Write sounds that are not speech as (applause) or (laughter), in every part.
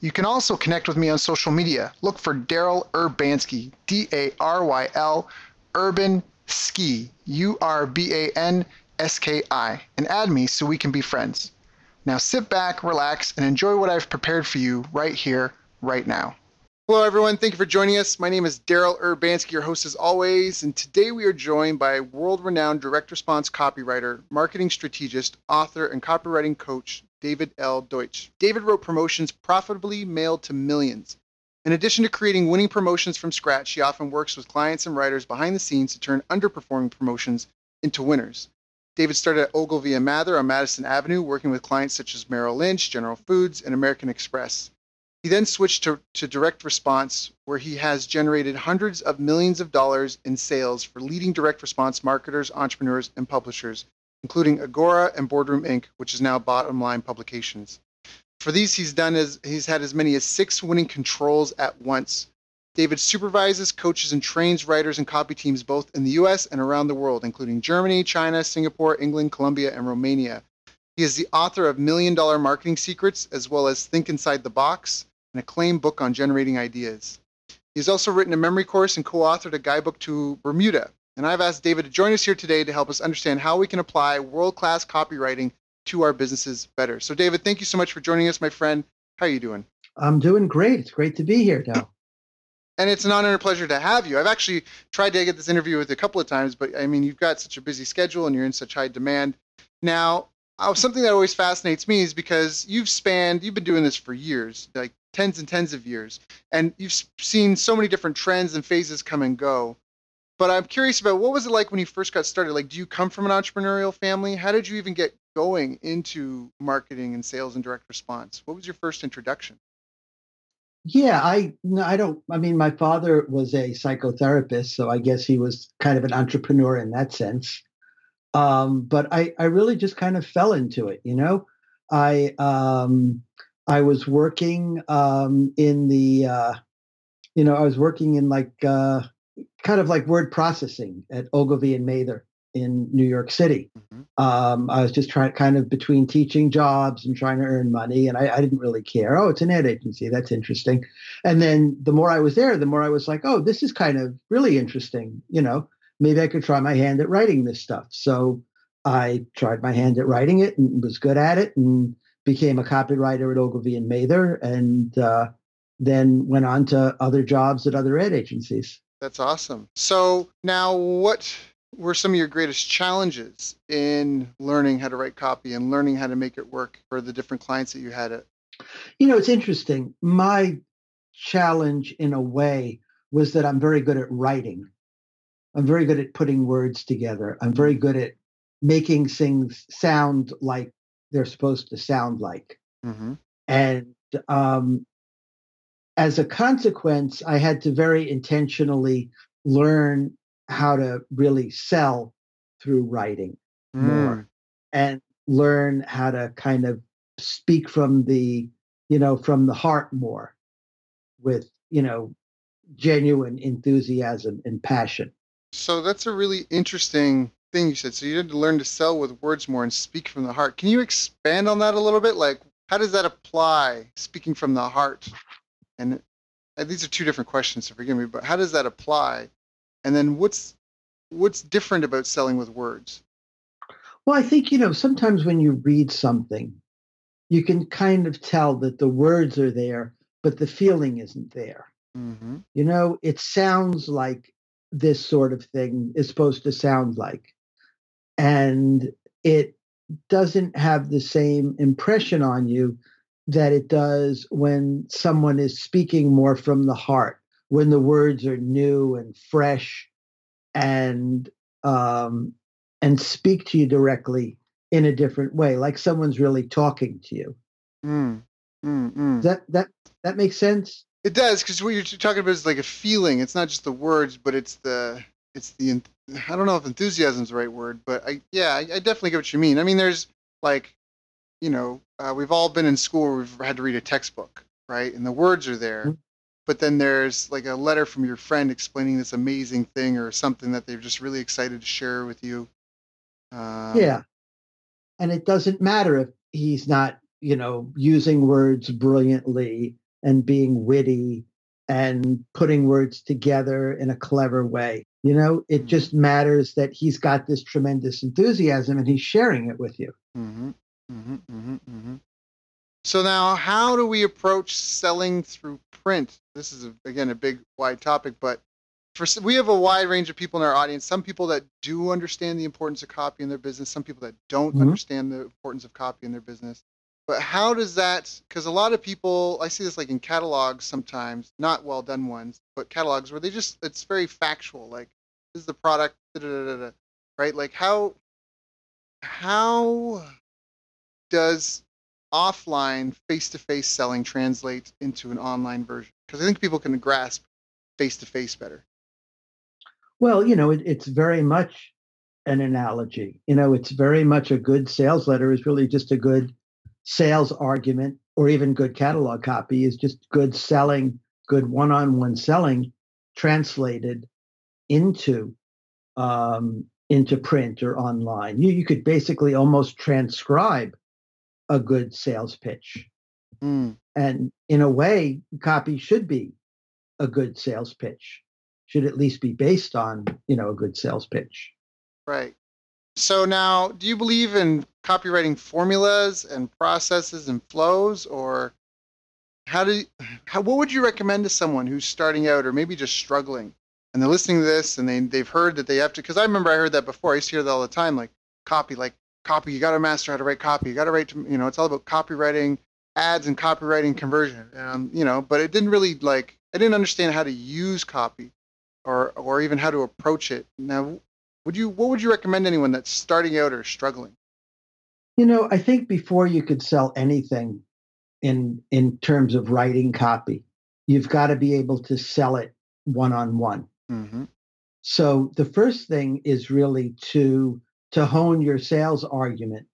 You can also connect with me on social media. Look for Daryl Urbanski, D A R Y L, Urban Ski, U R B A N S K I, and add me so we can be friends. Now sit back, relax, and enjoy what I've prepared for you right here, right now. Hello, everyone. Thank you for joining us. My name is Daryl Urbanski, your host as always, and today we are joined by world renowned direct response copywriter, marketing strategist, author, and copywriting coach, David L. Deutsch. David wrote promotions profitably mailed to millions. In addition to creating winning promotions from scratch, he often works with clients and writers behind the scenes to turn underperforming promotions into winners. David started at Ogilvy and Mather on Madison Avenue, working with clients such as Merrill Lynch, General Foods, and American Express. He then switched to, to direct response, where he has generated hundreds of millions of dollars in sales for leading direct response marketers, entrepreneurs, and publishers, including Agora and Boardroom Inc., which is now Bottom Line Publications. For these, he's done as he's had as many as six winning controls at once, David supervises, coaches, and trains writers and copy teams both in the US and around the world, including Germany, China, Singapore, England, Colombia, and Romania. He is the author of Million Dollar Marketing Secrets, as well as Think Inside the Box, an acclaimed book on generating ideas. He's also written a memory course and co authored a guidebook to Bermuda. And I've asked David to join us here today to help us understand how we can apply world class copywriting to our businesses better. So, David, thank you so much for joining us, my friend. How are you doing? I'm doing great. It's great to be here, Dal and it's an honor and a pleasure to have you. I've actually tried to get this interview with you a couple of times, but I mean, you've got such a busy schedule and you're in such high demand. Now, uh, something that always fascinates me is because you've spanned, you've been doing this for years, like tens and tens of years, and you've seen so many different trends and phases come and go. But I'm curious about what was it like when you first got started? Like, do you come from an entrepreneurial family? How did you even get going into marketing and sales and direct response? What was your first introduction? Yeah, I I don't. I mean, my father was a psychotherapist, so I guess he was kind of an entrepreneur in that sense. Um, but I I really just kind of fell into it. You know, I um, I was working um, in the uh, you know I was working in like uh, kind of like word processing at Ogilvy and Mather, in New York City. Mm-hmm. Um, I was just trying, kind of between teaching jobs and trying to earn money, and I, I, didn't really care. Oh, it's an ad agency. That's interesting. And then the more I was there, the more I was like, oh, this is kind of really interesting. You know, maybe I could try my hand at writing this stuff. So I tried my hand at writing it and was good at it, and became a copywriter at Ogilvy and Mather, and uh, then went on to other jobs at other ad agencies. That's awesome. So now, what were some of your greatest challenges in learning how to write copy and learning how to make it work for the different clients that you had it? You know, it's interesting. My challenge in a way was that I'm very good at writing. I'm very good at putting words together. I'm very good at making things sound like they're supposed to sound like. Mm-hmm. And um, as a consequence, I had to very intentionally learn how to really sell through writing mm. more and learn how to kind of speak from the you know from the heart more with you know genuine enthusiasm and passion. So that's a really interesting thing you said. So you had to learn to sell with words more and speak from the heart. Can you expand on that a little bit? Like how does that apply speaking from the heart and uh, these are two different questions so forgive me but how does that apply and then what's what's different about selling with words? Well, I think you know sometimes when you read something, you can kind of tell that the words are there, but the feeling isn't there. Mm-hmm. You know, it sounds like this sort of thing is supposed to sound like, and it doesn't have the same impression on you that it does when someone is speaking more from the heart when the words are new and fresh and um, and speak to you directly in a different way, like someone's really talking to you. Mm, mm, mm. that that that makes sense? It does because what you're talking about is like a feeling. It's not just the words, but it's the it's the I don't know if enthusiasm is the right word, but I yeah I, I definitely get what you mean. I mean, there's like you know uh, we've all been in school where we've had to read a textbook, right? And the words are there, mm-hmm. but then there's like a letter from your friend explaining this amazing thing or something that they're just really excited to share with you. Um, yeah, and it doesn't matter if he's not you know using words brilliantly and being witty and putting words together in a clever way. You know, it mm-hmm. just matters that he's got this tremendous enthusiasm and he's sharing it with you. Mm-hmm. Mm-hmm, mm-hmm, mm-hmm. So now, how do we approach selling through print? This is a, again a big, wide topic, but for we have a wide range of people in our audience. Some people that do understand the importance of copy in their business. Some people that don't mm-hmm. understand the importance of copy in their business. But how does that? Because a lot of people, I see this like in catalogs sometimes, not well done ones, but catalogs where they just it's very factual. Like this is the product, right? Like how how does offline face-to-face selling translate into an online version? Because I think people can grasp face-to-face better. Well, you know, it, it's very much an analogy. You know, it's very much a good sales letter is really just a good sales argument or even good catalog copy is just good selling, good one on one selling translated into um, into print or online. You, you could basically almost transcribe a good sales pitch. Mm. And in a way, copy should be a good sales pitch, should at least be based on, you know, a good sales pitch. Right. So now, do you believe in copywriting formulas and processes and flows, or how do you, how what would you recommend to someone who's starting out or maybe just struggling and they're listening to this and they they've heard that they have to? Because I remember I heard that before. I used to hear that all the time, like copy, like copy. You got to master how to write copy. You got to write. To, you know, it's all about copywriting, ads, and copywriting conversion. Um, you know, but it didn't really like. I didn't understand how to use copy, or or even how to approach it. Now, would you what would you recommend anyone that's starting out or struggling? You know, I think before you could sell anything in in terms of writing copy, you've got to be able to sell it one on one. So the first thing is really to to hone your sales argument,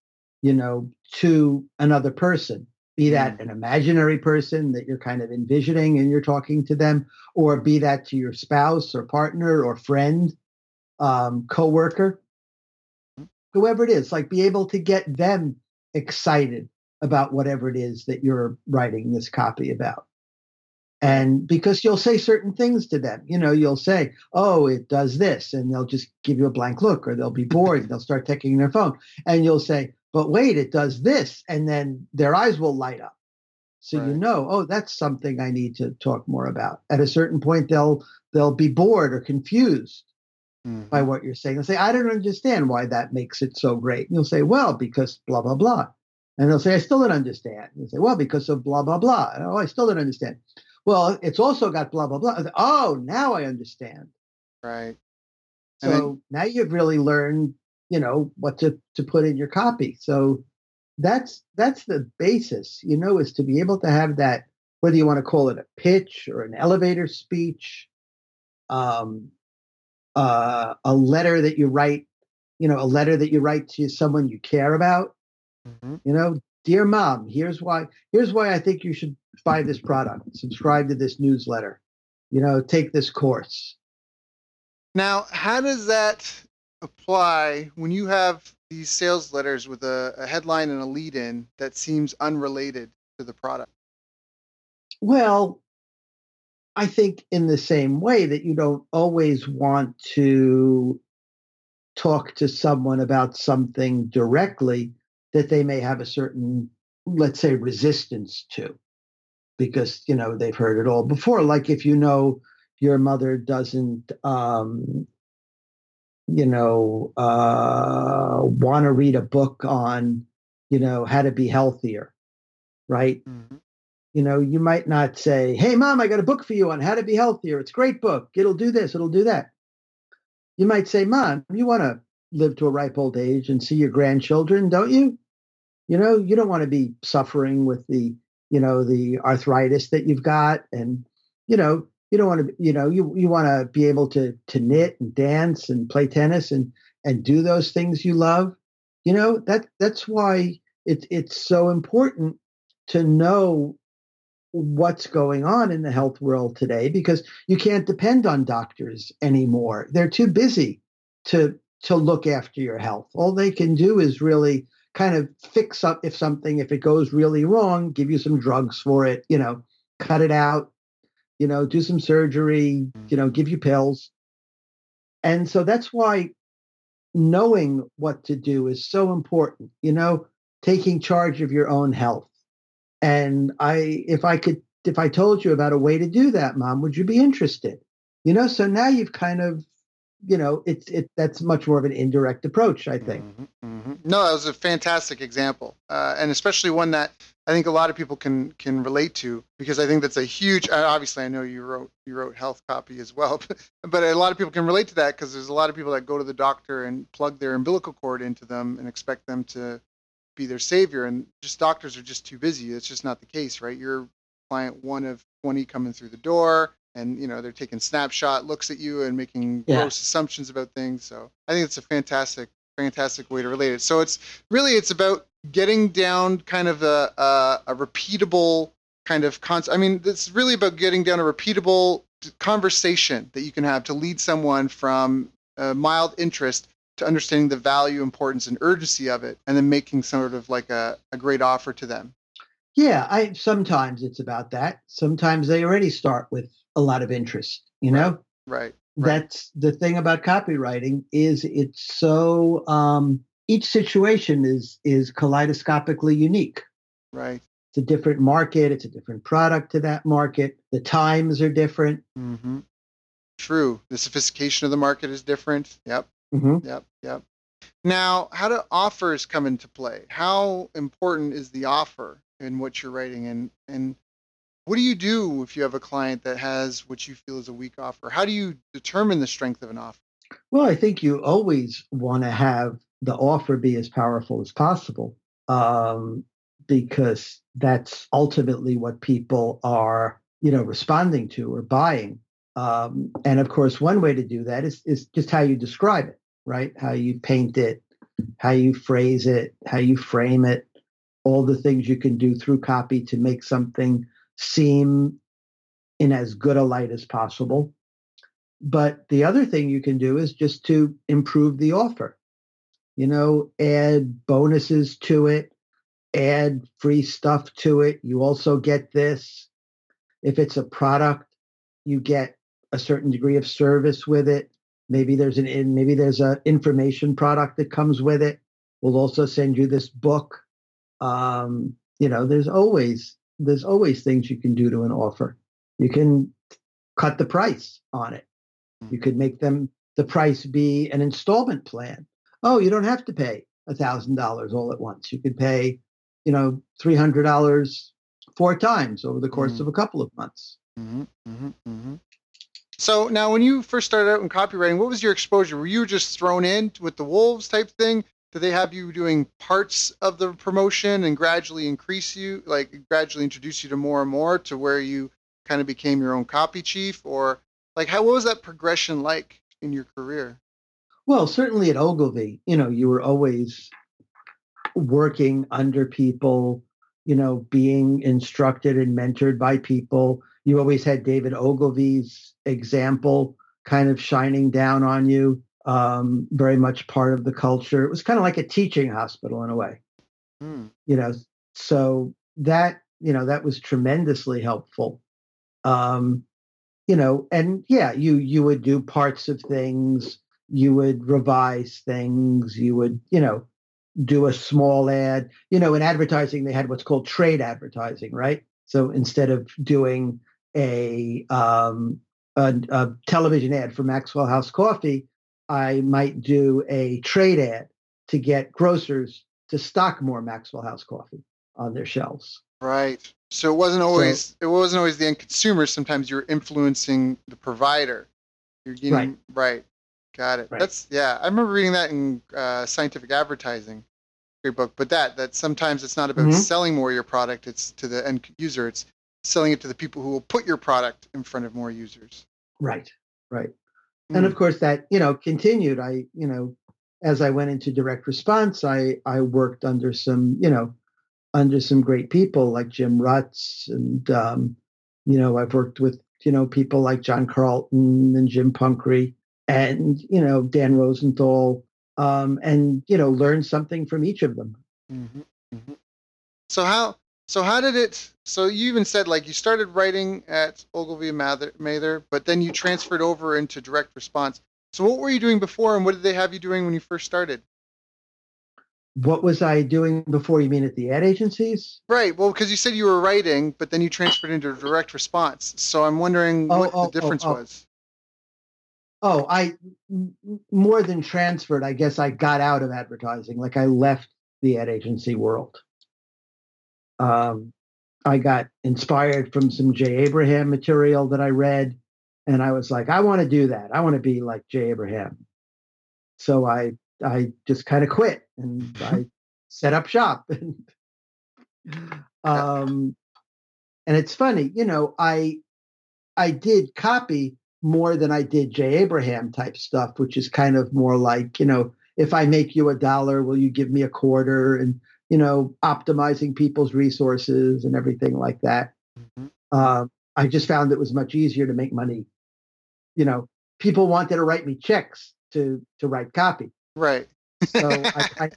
you know, to another person. Be that mm-hmm. an imaginary person that you're kind of envisioning and you're talking to them, or be that to your spouse or partner or friend um, coworker, whoever it is, like be able to get them excited about whatever it is that you're writing this copy about. And because you'll say certain things to them, you know, you'll say, oh, it does this, and they'll just give you a blank look, or they'll be (laughs) bored, they'll start taking their phone. And you'll say, but wait, it does this. And then their eyes will light up. So right. you know, oh, that's something I need to talk more about. At a certain point, they'll they'll be bored or confused mm-hmm. by what you're saying. They'll say, I don't understand why that makes it so great. And you'll say, well, because blah, blah, blah. And they'll say, I still don't understand. And you say, well, because of blah, blah, blah. And, oh, I still don't understand. Well, it's also got blah, blah, blah. Oh, now I understand. Right. So then, now you've really learned, you know, what to, to put in your copy. So that's that's the basis, you know, is to be able to have that, whether you want to call it a pitch or an elevator speech, um, uh, a letter that you write, you know, a letter that you write to someone you care about. Mm-hmm. You know, dear mom, here's why. Here's why I think you should buy this product. Subscribe to this newsletter. You know, take this course. Now, how does that apply when you have these sales letters with a, a headline and a lead in that seems unrelated to the product? Well, I think in the same way that you don't always want to talk to someone about something directly that they may have a certain, let's say, resistance to, because you know they've heard it all before. Like if you know your mother doesn't, um, you know, uh, want to read a book on, you know, how to be healthier, right? Mm-hmm you know, you might not say, Hey, mom, I got a book for you on how to be healthier. It's a great book. It'll do this, it'll do that. You might say, Mom, you want to live to a ripe old age and see your grandchildren, don't you? You know, you don't want to be suffering with the, you know, the arthritis that you've got and you know, you don't want to, you know, you you want to be able to to knit and dance and play tennis and and do those things you love. You know, that that's why it's it's so important to know what's going on in the health world today because you can't depend on doctors anymore. They're too busy to to look after your health. All they can do is really kind of fix up if something if it goes really wrong, give you some drugs for it, you know, cut it out, you know, do some surgery, you know, give you pills. And so that's why knowing what to do is so important, you know, taking charge of your own health and I, if I could, if I told you about a way to do that, mom, would you be interested? You know, so now you've kind of, you know, it's it that's much more of an indirect approach, I think. Mm-hmm, mm-hmm. No, that was a fantastic example, uh, and especially one that I think a lot of people can can relate to because I think that's a huge. Obviously, I know you wrote you wrote health copy as well, (laughs) but, but a lot of people can relate to that because there's a lot of people that go to the doctor and plug their umbilical cord into them and expect them to be their savior and just doctors are just too busy it's just not the case right you're client one of 20 coming through the door and you know they're taking snapshot looks at you and making yeah. gross assumptions about things so i think it's a fantastic fantastic way to relate it so it's really it's about getting down kind of a, a, a repeatable kind of concept i mean it's really about getting down a repeatable conversation that you can have to lead someone from a mild interest to understanding the value, importance, and urgency of it, and then making sort of like a, a great offer to them. Yeah, I sometimes it's about that. Sometimes they already start with a lot of interest, you know? Right. right. That's the thing about copywriting is it's so um each situation is is kaleidoscopically unique. Right. It's a different market, it's a different product to that market. The times are different. Mm-hmm. True. The sophistication of the market is different. Yep. Mm-hmm. Yep, yep. Now, how do offers come into play? How important is the offer in what you're writing, and and what do you do if you have a client that has what you feel is a weak offer? How do you determine the strength of an offer? Well, I think you always want to have the offer be as powerful as possible, um, because that's ultimately what people are, you know, responding to or buying. Um, and of course, one way to do that is is just how you describe it right? How you paint it, how you phrase it, how you frame it, all the things you can do through copy to make something seem in as good a light as possible. But the other thing you can do is just to improve the offer. You know, add bonuses to it, add free stuff to it. You also get this. If it's a product, you get a certain degree of service with it. Maybe there's an maybe there's an information product that comes with it. We'll also send you this book. Um, you know, there's always there's always things you can do to an offer. You can cut the price on it. You could make them the price be an installment plan. Oh, you don't have to pay a thousand dollars all at once. You could pay, you know, three hundred dollars four times over the course mm-hmm. of a couple of months. Mm-hmm, mm-hmm, mm-hmm. So now, when you first started out in copywriting, what was your exposure? Were you just thrown in with the wolves type thing? Did they have you doing parts of the promotion and gradually increase you, like gradually introduce you to more and more to where you kind of became your own copy chief, or like how what was that progression like in your career? Well, certainly at Ogilvy, you know, you were always working under people, you know, being instructed and mentored by people. You always had David Ogilvy's example kind of shining down on you, um, very much part of the culture. It was kind of like a teaching hospital in a way, mm. you know. So that you know that was tremendously helpful. Um, you know, and yeah, you you would do parts of things, you would revise things, you would you know do a small ad. You know, in advertising they had what's called trade advertising, right? So instead of doing a, um, a, a television ad for Maxwell House Coffee, I might do a trade ad to get grocers to stock more Maxwell House coffee on their shelves. Right. So it wasn't always so, it wasn't always the end consumer. Sometimes you're influencing the provider. You're getting right. right. Got it. Right. That's yeah. I remember reading that in uh, scientific advertising. Great book. But that that sometimes it's not about mm-hmm. selling more your product. It's to the end user. It's selling it to the people who will put your product in front of more users. Right, right. Mm. And of course, that you know continued. I you know as I went into direct response, I I worked under some you know under some great people like Jim Rutz and um, you know I've worked with you know people like John Carlton and Jim Punkre and you know Dan Rosenthal um, and you know learn something from each of them. Mm-hmm. Mm-hmm. So how so how did it? So you even said like you started writing at Ogilvy and Mather, but then you transferred over into direct response. So what were you doing before, and what did they have you doing when you first started? What was I doing before? You mean at the ad agencies? Right. Well, because you said you were writing, but then you transferred into direct response. So I'm wondering oh, what oh, the oh, difference oh, was. Oh, I more than transferred. I guess I got out of advertising. Like I left the ad agency world. Um, I got inspired from some Jay Abraham material that I read, and I was like, I want to do that. I want to be like Jay Abraham. So I I just kind of quit and I (laughs) set up shop. (laughs) um, and it's funny, you know, I I did copy more than I did Jay Abraham type stuff, which is kind of more like, you know, if I make you a dollar, will you give me a quarter? And you know, optimizing people's resources and everything like that. Mm-hmm. Uh, I just found it was much easier to make money. You know, people wanted to write me checks to to write copy. Right. so I, I,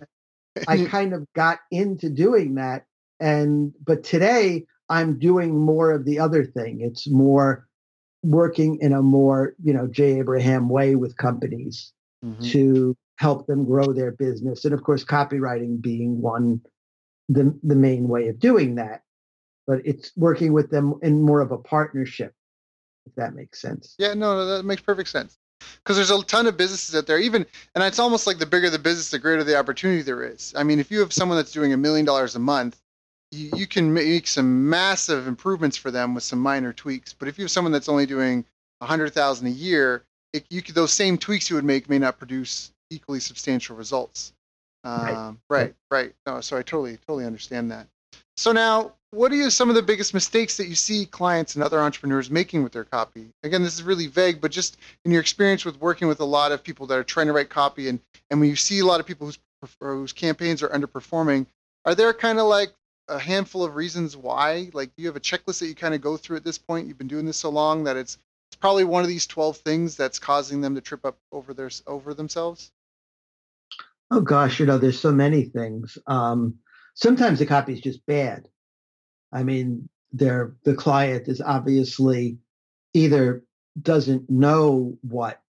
(laughs) I kind of got into doing that, and but today I'm doing more of the other thing. It's more working in a more you know Jay Abraham way with companies mm-hmm. to help them grow their business. And of course, copywriting being one, the, the main way of doing that. But it's working with them in more of a partnership, if that makes sense. Yeah, no, that makes perfect sense. Because there's a ton of businesses out there, even, and it's almost like the bigger the business, the greater the opportunity there is. I mean, if you have someone that's doing a million dollars a month, you, you can make some massive improvements for them with some minor tweaks. But if you have someone that's only doing a hundred thousand a year, it, you could, those same tweaks you would make may not produce equally substantial results. Um, right. right, right. No, so I totally, totally understand that. So now, what are some of the biggest mistakes that you see clients and other entrepreneurs making with their copy? Again, this is really vague, but just in your experience with working with a lot of people that are trying to write copy, and and when you see a lot of people whose whose campaigns are underperforming, are there kind of like a handful of reasons why? Like, do you have a checklist that you kind of go through at this point? You've been doing this so long that it's it's probably one of these twelve things that's causing them to trip up over their over themselves. Oh gosh, you know, there's so many things. Um, sometimes the copy is just bad. I mean, the client is obviously either doesn't know what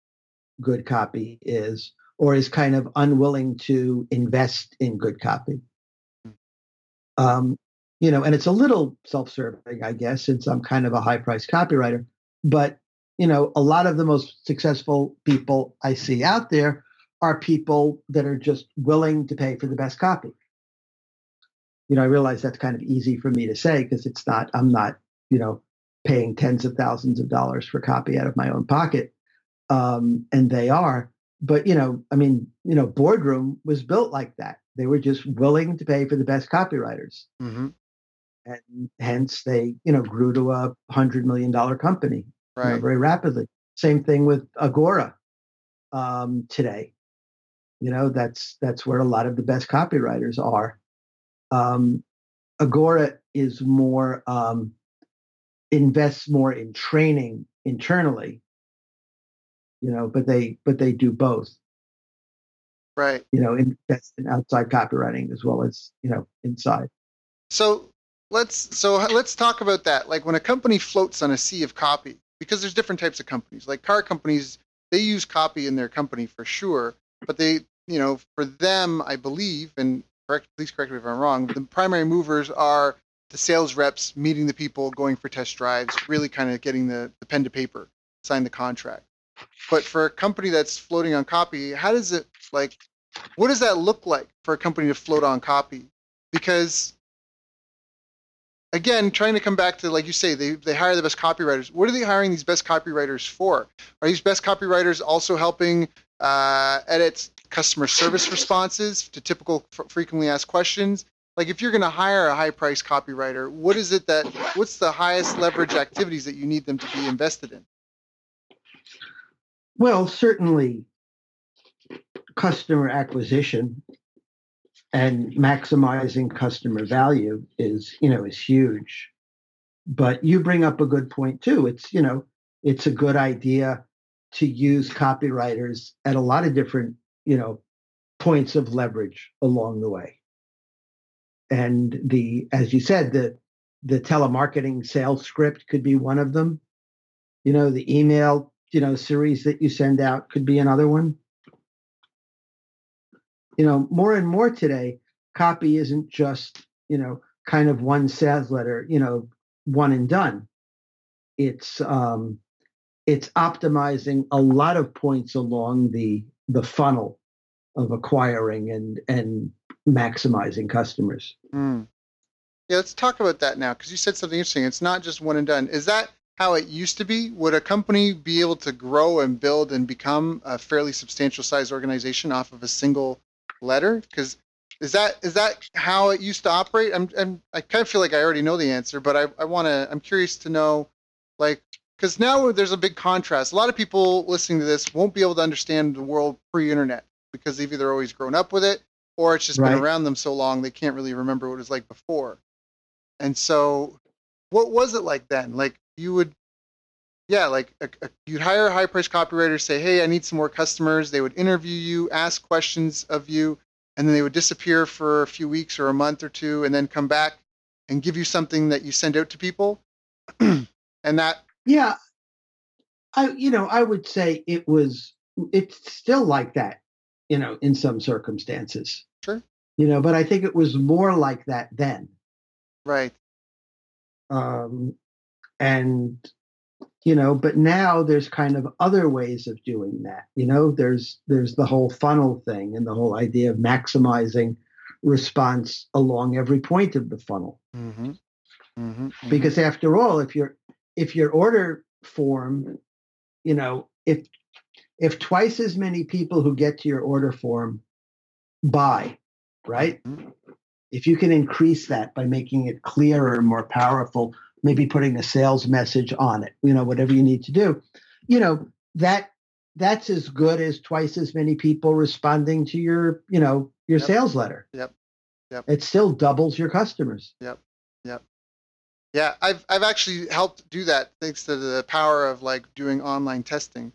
good copy is or is kind of unwilling to invest in good copy. Um, you know, and it's a little self-serving, I guess, since I'm kind of a high-priced copywriter. But you know, a lot of the most successful people I see out there are people that are just willing to pay for the best copy. You know, I realize that's kind of easy for me to say because it's not, I'm not, you know, paying tens of thousands of dollars for copy out of my own pocket. Um, and they are. But, you know, I mean, you know, Boardroom was built like that. They were just willing to pay for the best copywriters. Mm-hmm. And hence they, you know, grew to a hundred million dollar company right. you know, very rapidly. Same thing with Agora um, today. You know, that's that's where a lot of the best copywriters are. Um, Agora is more um, invests more in training internally. You know, but they but they do both. Right. You know, invest in outside copywriting as well as you know inside. So let's so let's talk about that. Like when a company floats on a sea of copy, because there's different types of companies. Like car companies, they use copy in their company for sure, but they, you know, for them, I believe, and correct, please correct me if I'm wrong, the primary movers are the sales reps meeting the people, going for test drives, really kind of getting the, the pen to paper, sign the contract. But for a company that's floating on copy, how does it like? What does that look like for a company to float on copy? Because again, trying to come back to like you say, they they hire the best copywriters. What are they hiring these best copywriters for? Are these best copywriters also helping uh, edit customer service responses to typical frequently asked questions? like if you're going to hire a high price copywriter, what is it that what's the highest leverage activities that you need them to be invested in? Well, certainly customer acquisition and maximizing customer value is, you know, is huge. But you bring up a good point too. It's, you know, it's a good idea to use copywriters at a lot of different, you know, points of leverage along the way. And the, as you said, the the telemarketing sales script could be one of them. You know, the email, you know, series that you send out could be another one. You know, more and more today, copy isn't just, you know, kind of one sales letter, you know, one and done. It's um it's optimizing a lot of points along the the funnel of acquiring and and maximizing customers. Mm. Yeah, let's talk about that now because you said something interesting. It's not just one and done. Is that how it used to be? Would a company be able to grow and build and become a fairly substantial size organization off of a single letter? Because is that is that how it used to operate? I'm, I'm I kind of feel like I already know the answer, but I, I want to. I'm curious to know, like, because now there's a big contrast. A lot of people listening to this won't be able to understand the world pre-internet because they've either always grown up with it or it's just right. been around them so long they can't really remember what it was like before. And so, what was it like then? Like you would, yeah, like a, a, you'd hire a high-priced copywriter, say, "Hey, I need some more customers." They would interview you, ask questions of you, and then they would disappear for a few weeks or a month or two, and then come back and give you something that you send out to people. (clears throat) and that, yeah, I, you know, I would say it was. It's still like that you know, in some circumstances. Sure. You know, but I think it was more like that then. Right. Um, and you know, but now there's kind of other ways of doing that. You know, there's there's the whole funnel thing and the whole idea of maximizing response along every point of the funnel. Mm-hmm. Mm-hmm. mm-hmm. Because after all, if your if your order form, you know, if if twice as many people who get to your order form buy, right? Mm-hmm. If you can increase that by making it clearer, more powerful, maybe putting a sales message on it, you know, whatever you need to do, you know, that that's as good as twice as many people responding to your, you know, your yep. sales letter. Yep. Yep. It still doubles your customers. Yep. Yep. Yeah, I've I've actually helped do that thanks to the power of like doing online testing.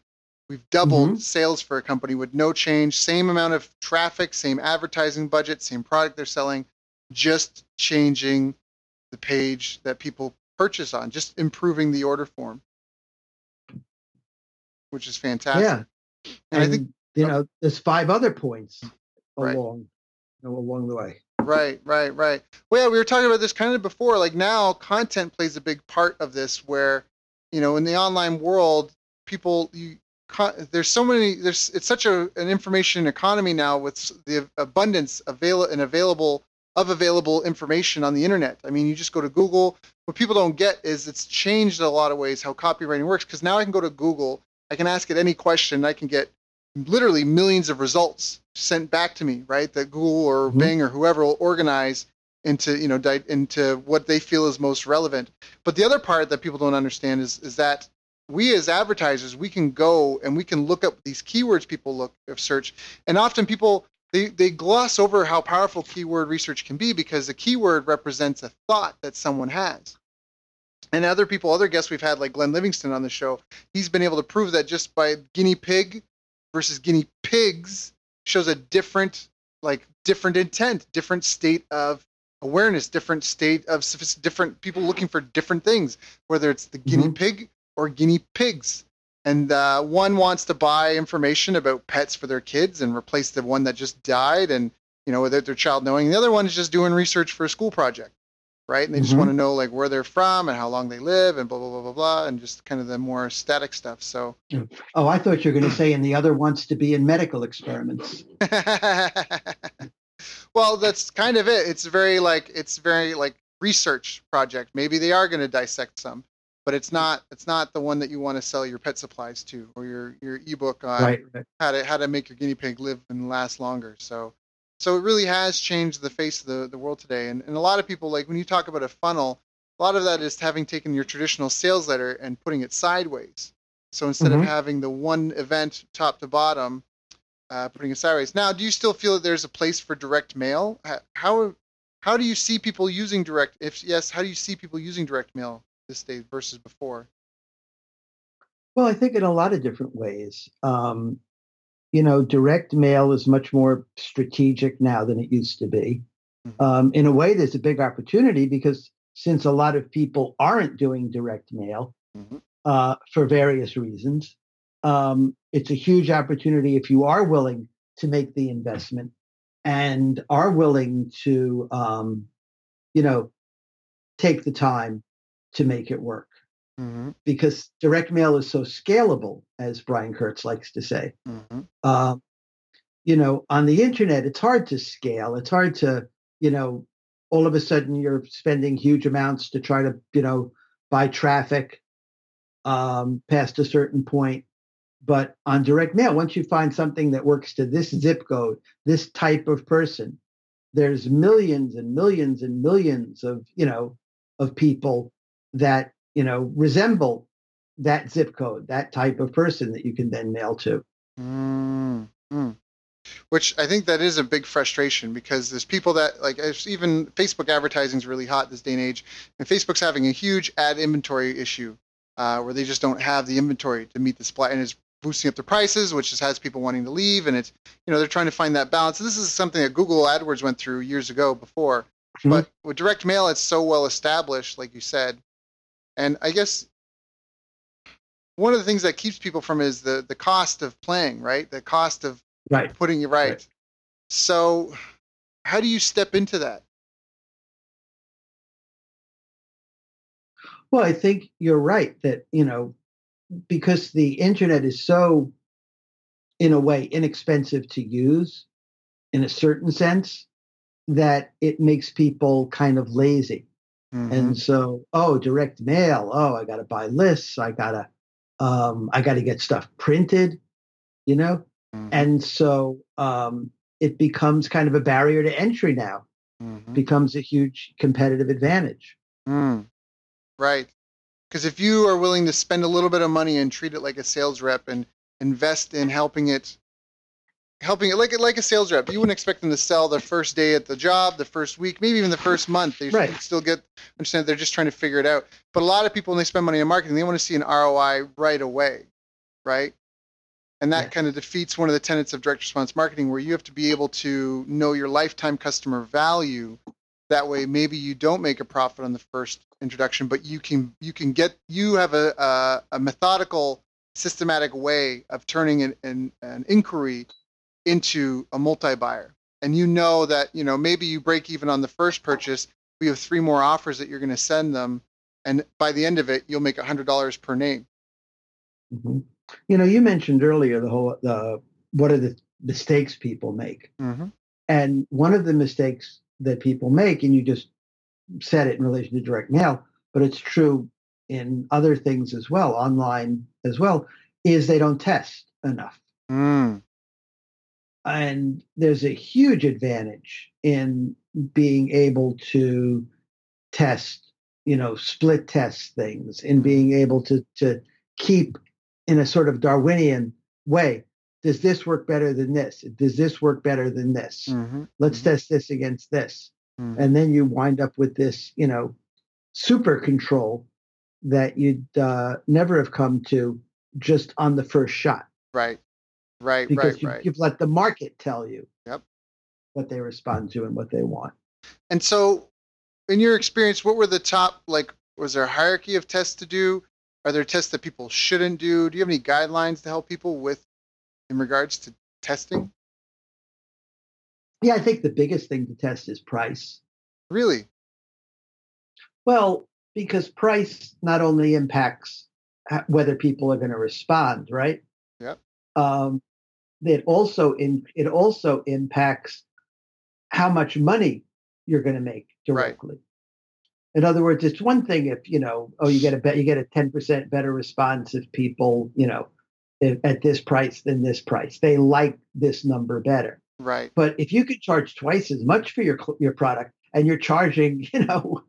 We've doubled mm-hmm. sales for a company with no change, same amount of traffic, same advertising budget, same product they're selling, just changing the page that people purchase on, just improving the order form, which is fantastic. Yeah. And, and I think you know there's five other points right. along you know, along the way. Right, right, right. Well, yeah, we were talking about this kind of before. Like now, content plays a big part of this. Where, you know, in the online world, people you there's so many there's it's such a an information economy now with the abundance avail and available of available information on the internet. I mean, you just go to Google. What people don't get is it's changed a lot of ways how copywriting works because now I can go to Google, I can ask it any question, I can get literally millions of results sent back to me, right? That Google or mm-hmm. Bing or whoever will organize into you know di- into what they feel is most relevant. But the other part that people don't understand is is that we as advertisers we can go and we can look up these keywords people look of search and often people they, they gloss over how powerful keyword research can be because the keyword represents a thought that someone has and other people other guests we've had like glenn livingston on the show he's been able to prove that just by guinea pig versus guinea pigs shows a different like different intent different state of awareness different state of different people looking for different things whether it's the guinea mm-hmm. pig or guinea pigs. And uh, one wants to buy information about pets for their kids and replace the one that just died, and you know without their child knowing. The other one is just doing research for a school project, right? And they mm-hmm. just want to know like where they're from and how long they live and blah blah blah blah blah, and just kind of the more static stuff. So. Oh, I thought you were going to say, and the other wants to be in medical experiments. (laughs) well, that's kind of it. It's very like it's very like research project. Maybe they are going to dissect some but it's not it's not the one that you want to sell your pet supplies to or your your ebook on right. how to how to make your guinea pig live and last longer. So So it really has changed the face of the, the world today. And, and a lot of people, like when you talk about a funnel, a lot of that is having taken your traditional sales letter and putting it sideways. So instead mm-hmm. of having the one event top to bottom, uh, putting it sideways. Now, do you still feel that there's a place for direct mail? How how do you see people using direct? If yes, how do you see people using direct mail this day versus before? Well, I think in a lot of different ways. Um, you know, direct mail is much more strategic now than it used to be. Mm-hmm. Um, in a way, there's a big opportunity because since a lot of people aren't doing direct mail mm-hmm. uh, for various reasons, um, it's a huge opportunity if you are willing to make the investment and are willing to, um, you know, take the time to make it work. Mm-hmm. Because direct mail is so scalable, as Brian Kurtz likes to say. Mm-hmm. Uh, you know, on the internet, it's hard to scale. It's hard to, you know, all of a sudden you're spending huge amounts to try to, you know, buy traffic um, past a certain point. But on direct mail, once you find something that works to this zip code, this type of person, there's millions and millions and millions of, you know, of people that you know, resemble that zip code, that type of person that you can then mail to. Mm, mm. Which I think that is a big frustration because there's people that like even Facebook advertising is really hot this day and age, and Facebook's having a huge ad inventory issue uh, where they just don't have the inventory to meet the supply, and it's boosting up the prices, which just has people wanting to leave, and it's you know they're trying to find that balance. This is something that Google AdWords went through years ago before, mm-hmm. but with direct mail, it's so well established, like you said, and I guess one of the things that keeps people from is the the cost of playing, right? The cost of right. putting you right. right. So, how do you step into that? Well, I think you're right that, you know, because the internet is so, in a way, inexpensive to use in a certain sense, that it makes people kind of lazy. Mm-hmm. And so, oh, direct mail. Oh, I got to buy lists. I gotta, um, I got to get stuff printed, you know. Mm-hmm. And so um, it becomes kind of a barrier to entry now. Mm-hmm. Becomes a huge competitive advantage. Mm. Right. Because if you are willing to spend a little bit of money and treat it like a sales rep and invest in helping it helping it like like a sales rep. You wouldn't expect them to sell the first day at the job, the first week, maybe even the first month. They right. still get understand they're just trying to figure it out. But a lot of people when they spend money on marketing, they want to see an ROI right away, right? And that kind of defeats one of the tenets of direct response marketing, where you have to be able to know your lifetime customer value. That way, maybe you don't make a profit on the first introduction, but you can you can get you have a a, a methodical, systematic way of turning an, an, an inquiry into a multi-buyer. And you know that you know maybe you break even on the first purchase we have three more offers that you're going to send them and by the end of it you'll make a hundred dollars per name. Mm-hmm. you know you mentioned earlier the whole the what are the mistakes people make? Mm-hmm. and one of the mistakes that people make and you just said it in relation to direct mail but it's true in other things as well online as well is they don't test enough. Mm and there's a huge advantage in being able to test you know split test things in being able to to keep in a sort of darwinian way does this work better than this does this work better than this mm-hmm. let's mm-hmm. test this against this mm-hmm. and then you wind up with this you know super control that you'd uh, never have come to just on the first shot right Right, because right, you, right. You've let the market tell you yep. what they respond to and what they want. And so, in your experience, what were the top, like, was there a hierarchy of tests to do? Are there tests that people shouldn't do? Do you have any guidelines to help people with in regards to testing? Yeah, I think the biggest thing to test is price. Really? Well, because price not only impacts whether people are going to respond, right? Yep. Um, it also in it also impacts how much money you're going to make directly. Right. In other words, it's one thing if you know, oh, you get a bet, you get a ten percent better response if people, you know, if, at this price than this price. They like this number better. Right. But if you could charge twice as much for your your product and you're charging, (laughs) you know,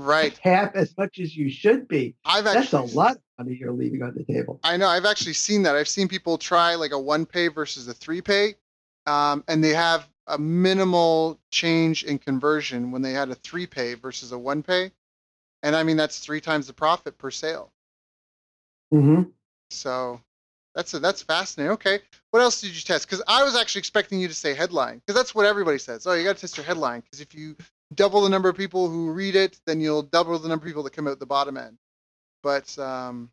right half as much as you should be, I've that's a lot of money you're leaving on the table. I know. I've actually seen that. I've seen people try like a one pay versus a three pay, um, and they have a minimal change in conversion when they had a three pay versus a one pay, and I mean that's three times the profit per sale. hmm So that's a, that's fascinating. Okay, what else did you test? Because I was actually expecting you to say headline, because that's what everybody says. Oh, you got to test your headline, because if you double the number of people who read it, then you'll double the number of people that come out the bottom end. But um,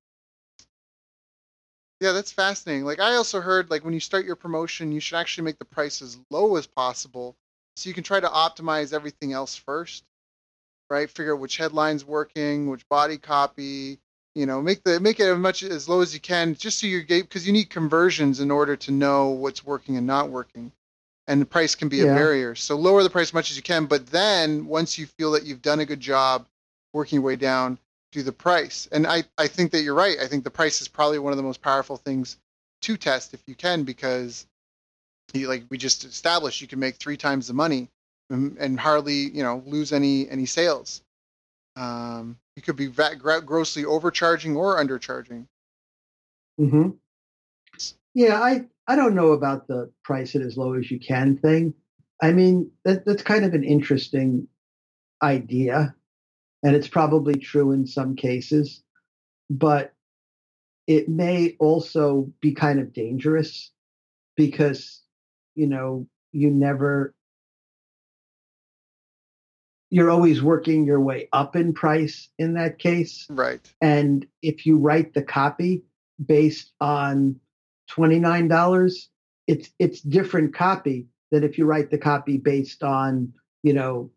yeah, that's fascinating. Like I also heard, like when you start your promotion, you should actually make the price as low as possible, so you can try to optimize everything else first, right? Figure out which headlines working, which body copy, you know make the make it as much as low as you can just so your gate because you need conversions in order to know what's working and not working and the price can be a barrier so lower the price as much as you can but then once you feel that you've done a good job working your way down do the price and i i think that you're right i think the price is probably one of the most powerful things to test if you can because you, like we just established you can make three times the money and, and hardly you know lose any any sales um, you could be va- grossly overcharging or undercharging. Mm-hmm. Yeah, I I don't know about the price it as low as you can thing. I mean, that, that's kind of an interesting idea, and it's probably true in some cases, but it may also be kind of dangerous because you know you never you're always working your way up in price in that case Right. and if you write the copy based on $29 it's it's different copy than if you write the copy based on you know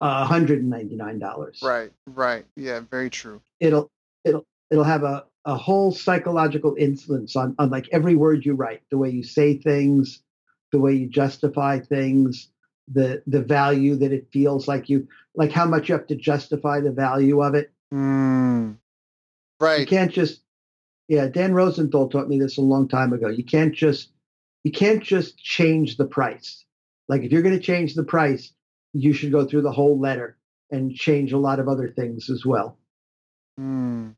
uh, $199 Right. Right. Yeah. Very true. it'll it'll it'll have a, a whole psychological influence on on like every word you write the way you say things the way you justify things the the value that it feels like you like how much you have to justify the value of it Mm. Right. You can't just yeah, Dan Rosenthal taught me this a long time ago. You can't just you can't just change the price. Like if you're going to change the price, you should go through the whole letter and change a lot of other things as well. Mm.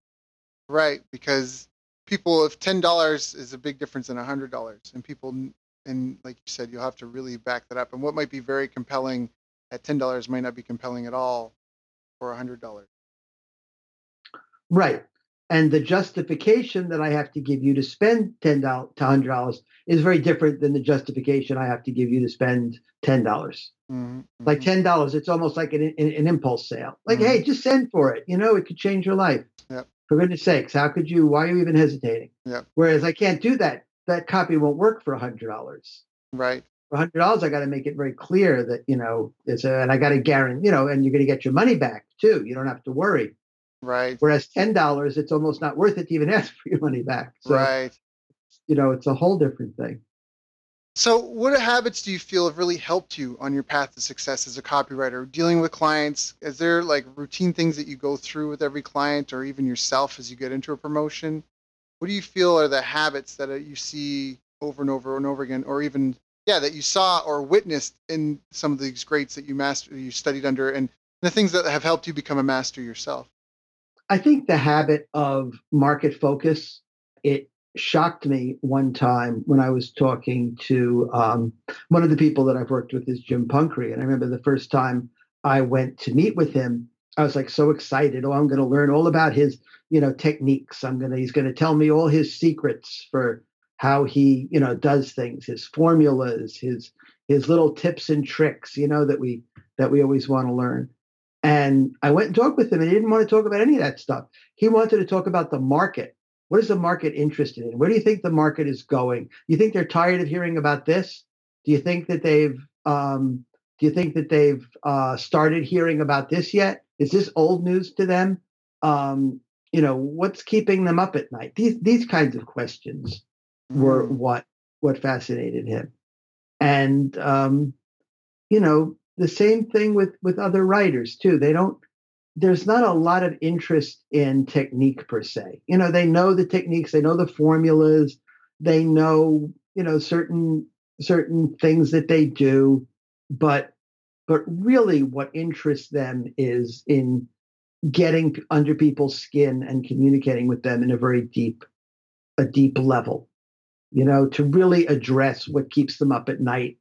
Right. Because people, if ten dollars is a big difference than a hundred dollars, and people, and like you said, you'll have to really back that up. And what might be very compelling at ten dollars might not be compelling at all for a hundred dollars. Right. And the justification that I have to give you to spend ten dollars to hundred dollars is very different than the justification I have to give you to spend ten dollars. Mm-hmm. Like ten dollars, it's almost like an, an, an impulse sale. Like, Mhm. hey, just send for it. You know, it could change your life. Yep. For goodness sakes, how could you? Why are you even hesitating? Yep. Whereas I can't do that. That copy won't work for a hundred dollars. right. For hundred dollars, I got to make it very clear that you know it's a, and I got to guarantee, you know, and you're going to get your money back too. You don't have to worry. Right. Whereas ten dollars, it's almost not worth it to even (laughs) ask for your money back. So right. you know, it's a whole different thing. So, what habits do you feel have really helped you on your path to success as a copywriter? Dealing with clients, is there like routine things that you go through with every client or even yourself as you get into a promotion? What do you feel are the habits that uh, you see over and over and over again, or even, yeah, that you saw or witnessed in some of these greats that you master, you studied under, and the things that have helped you become a master yourself? I think the habit of market focus, it shocked me one time when I was talking to um, one of the people that I've worked with is Jim Punkre. And I remember the first time I went to meet with him, I was like so excited. Oh, I'm going to learn all about his, you know, techniques. I'm going to, he's going to tell me all his secrets for how he, you know, does things, his formulas, his, his little tips and tricks, you know, that we, that we always want to learn. And I went and talked with him, and he didn't want to talk about any of that stuff. He wanted to talk about the market. What is the market interested in? Where do you think the market is going? You think they're tired of hearing about this? Do you think that they've um, do you think that they've uh, started hearing about this yet? Is this old news to them? Um, you know, what's keeping them up at night? These these kinds of questions were Mm. what what fascinated him, and um, you know, the same thing with with other writers too. They don't. There's not a lot of interest in technique per se. You know, they know the techniques, they know the formulas, they know you know certain certain things that they do, but but really what interests them is in getting under people's skin and communicating with them in a very deep a deep level you know to really address what keeps them up at night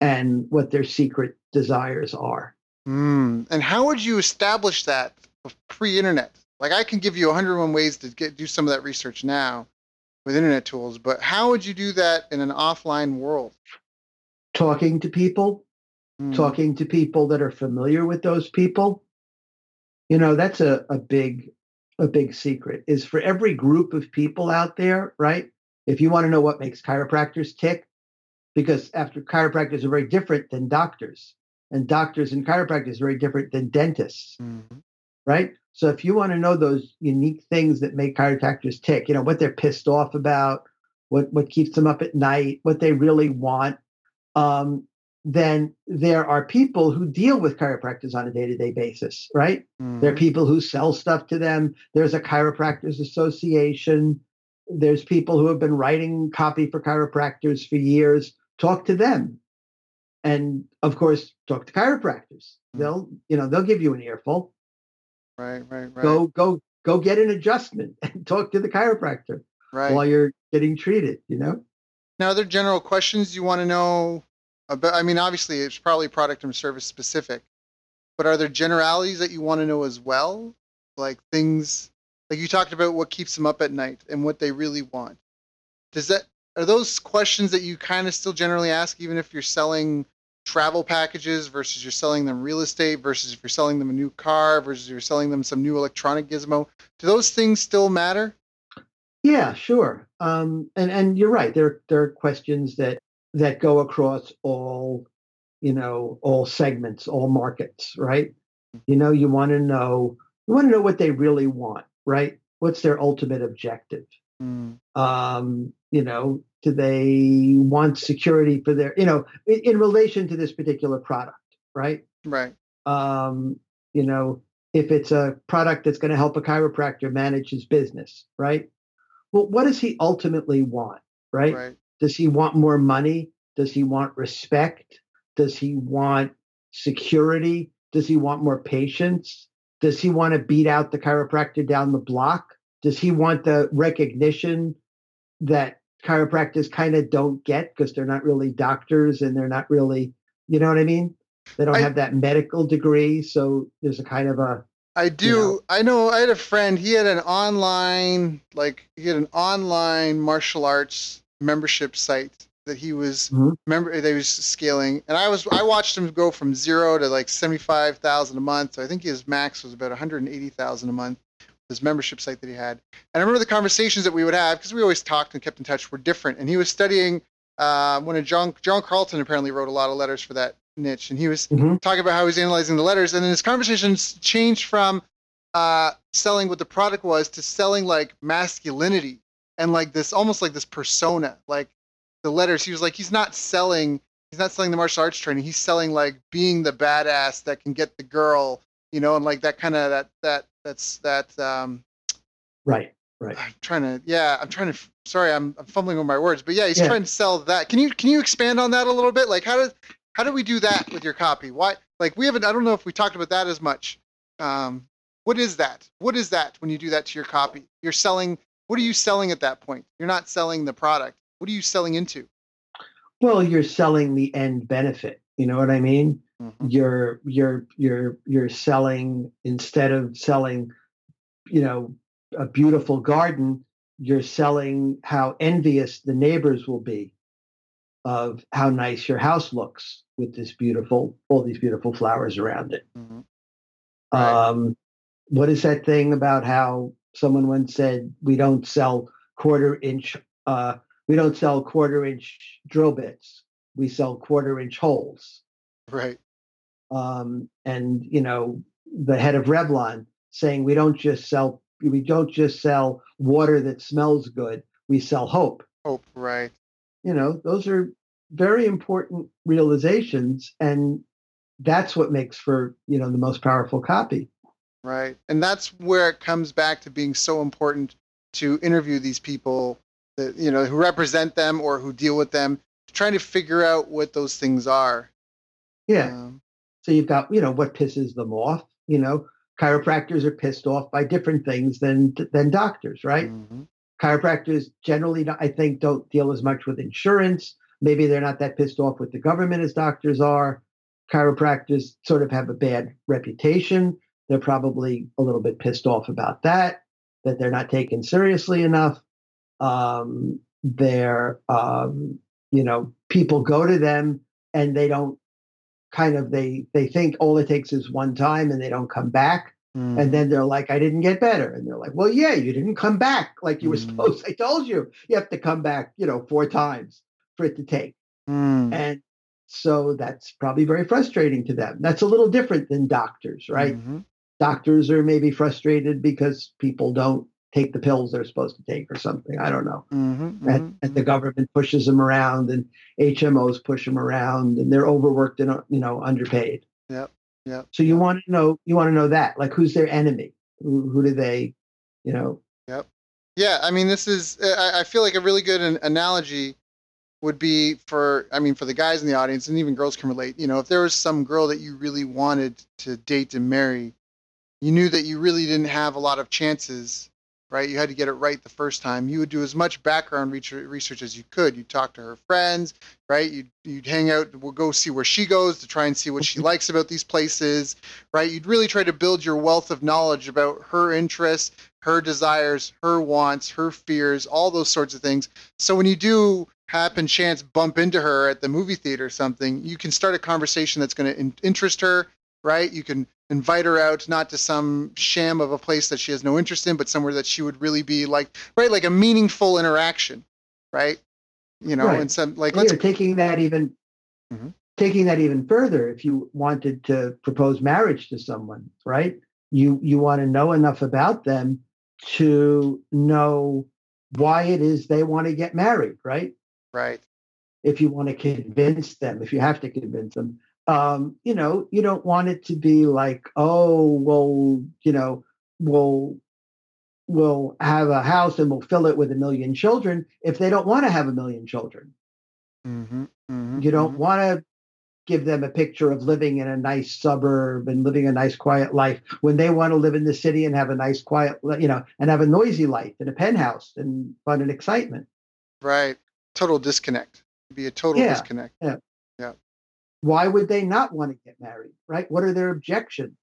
and what their secret desires are. Mm. and how would you establish that pre-internet? Like i can give you 101 ways to get do some of that research now with internet tools but how would you do that in an offline world? Talking to people mm. talking to people that are familiar with those people. You know that's a, a big a big secret is for every group of people out there right? If you want to know what makes chiropractors tick because after chiropractors are very different than doctors and doctors and chiropractors are very different than dentists mm-hmm. right so if you want to know those unique things that make chiropractors tick you know what they're pissed off about what what keeps them up at night what they really want um, then there are people who deal with chiropractors on a day-to-day basis right mm-hmm. there are mm-hmm. people who sell stuff to them there's a chiropractors association there's people who have been writing copy for chiropractors for years talk to them and of course talk to chiropractors mm-hmm. they'll you know they'll give you an earful right right right go go go get an adjustment (laughs) and talk to the chiropractor right. while you're getting treated you know now are there general questions you want to know but I mean, obviously, it's probably product and service specific. But are there generalities that you want to know as well? Like things like you talked about what keeps them up at night and what they really want. Does that are those questions that you kind of still generally ask, even if you're selling travel packages versus you're selling them real estate versus if you're selling them a new car versus you're selling them some new electronic gizmo? Do those things still matter? Yeah, sure. Um, and and you're right. There there are questions that that go across all you know all segments all markets right you know you want to know you want to know what they really want right what's their ultimate objective mm. um you know do they want security for their you know in, in relation to this particular product right right um you know if it's a product that's going to help a chiropractor manage his business right well what does he ultimately want right, right. Does he want more money? Does he want respect? Does he want security? Does he want more patients? Does he want to beat out the chiropractor down the block? Does he want the recognition that chiropractors kind of don't get because they're not really doctors and they're not really, you know what I mean? They don't I, have that medical degree. So there's a kind of a I do. You know. I know. I had a friend. He had an online, like he had an online martial arts membership site that he was mm-hmm. remember he was scaling, and I was I watched him go from zero to like seventy five thousand a month. So I think his max was about one hundred and eighty thousand a month. His membership site that he had, and I remember the conversations that we would have because we always talked and kept in touch. Were different, and he was studying uh, when a John John Carlton apparently wrote a lot of letters for that niche, and he was mm-hmm. talking about how he was analyzing the letters, and then his conversations changed from uh, selling what the product was to selling like masculinity and like this almost like this persona like the letters. He was like he's not selling he's not selling the martial arts training. He's selling like being the badass that can get the girl you know and like that kind of that that that's that um right right. I'm trying to yeah i'm trying to sorry i'm, I'm fumbling with my words but yeah he's yeah. trying to sell that. Can you can you expand on that a little bit? Like how does how do we do that with your copy? Why like we haven't i don't know if we talked about that as much. Um what is that? What is that when you do that to your copy? You're selling what are you selling at that point? You're not selling the product. What are you selling into? Well, you're selling the end benefit. You know what I mean? Mm-hmm. You're you're you're you're selling instead of selling, you know, a beautiful garden, you're selling how envious the neighbors will be of how nice your house looks with this beautiful all these beautiful flowers around it. Mm-hmm. Right. Um, what is that thing about how someone once said we don't sell quarter inch uh, we don't sell quarter inch drill bits. We sell quarter inch holes. Right. Um, and you know, the head of Revlon saying we don't just sell we don't just sell water that smells good. We sell hope. Hope, right. You know, those are very important realizations and that's what makes for, you know, the most powerful copy. Right. And that's where it comes back to being so important to interview these people that you know who represent them or who deal with them trying to figure out what those things are. Yeah. Um, so you've got, you know, what pisses them off. You know, chiropractors are pissed off by different things than than doctors, right? Mm-hmm. Chiropractors generally, I think, don't deal as much with insurance. Maybe they're not that pissed off with the government as doctors are. Chiropractors sort of have a bad reputation. They're probably a little bit pissed off about that, that they're not taken seriously enough. Um, they're, um, you know, people go to them and they don't kind of they they think all it takes is one time and they don't come back mm. and then they're like i didn't get better and they're like well yeah you didn't come back like you were (laughs) mm. supposed i told you you have to come back you know four times for it to take mm. and so that's probably very frustrating to them that's a little different than doctors right mm-hmm. doctors are maybe frustrated because people don't take the pills they're supposed to take or something. I don't know. Mm-hmm, and, mm-hmm. and, the government pushes them around and HMOs push them around and they're overworked and, you know, underpaid. Yep. Yep. So you want to know, you want to know that, like who's their enemy? Who, who do they, you know? Yep. Yeah. I mean, this is, I, I feel like a really good an, analogy would be for, I mean, for the guys in the audience and even girls can relate, you know, if there was some girl that you really wanted to date and marry, you knew that you really didn't have a lot of chances right? You had to get it right the first time. You would do as much background research as you could. You'd talk to her friends, right? You'd, you'd hang out, we'll go see where she goes to try and see what she likes about these places, right? You'd really try to build your wealth of knowledge about her interests, her desires, her wants, her fears, all those sorts of things. So when you do happen chance bump into her at the movie theater or something, you can start a conversation that's going to in- interest her, right? You can invite her out not to some sham of a place that she has no interest in but somewhere that she would really be like right like a meaningful interaction right you know right. and some like let's taking that even mm-hmm. taking that even further if you wanted to propose marriage to someone right you you want to know enough about them to know why it is they want to get married right right if you want to convince them if you have to convince them um, you know, you don't want it to be like, oh, well, you know, we'll we'll have a house and we'll fill it with a million children if they don't want to have a million children. Mm-hmm, mm-hmm, you don't mm-hmm. want to give them a picture of living in a nice suburb and living a nice quiet life when they want to live in the city and have a nice quiet you know and have a noisy life in a penthouse and fun and excitement right total disconnect be a total yeah, disconnect yeah why would they not want to get married right? What are their objections?